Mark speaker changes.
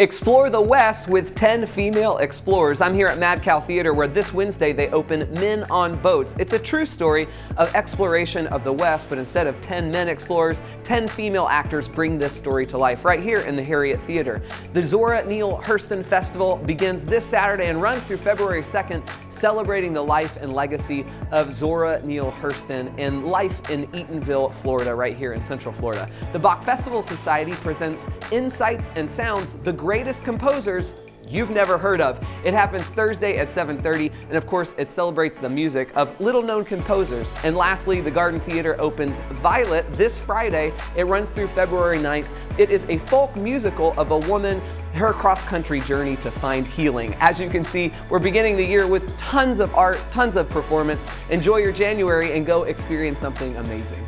Speaker 1: Explore the West with 10 female explorers. I'm here at Mad Cow Theater where this Wednesday they open Men on Boats. It's a true story of exploration of the West, but instead of 10 men explorers, 10 female actors bring this story to life right here in the Harriet Theater. The Zora Neale Hurston Festival begins this Saturday and runs through February 2nd, celebrating the life and legacy of Zora Neale Hurston and life in Eatonville, Florida, right here in Central Florida. The Bach Festival Society presents insights and sounds the greatest composers you've never heard of. It happens Thursday at 7:30 and of course it celebrates the music of little-known composers. And lastly, the Garden Theater opens Violet this Friday. It runs through February 9th. It is a folk musical of a woman her cross-country journey to find healing. As you can see, we're beginning the year with tons of art, tons of performance. Enjoy your January and go experience something amazing.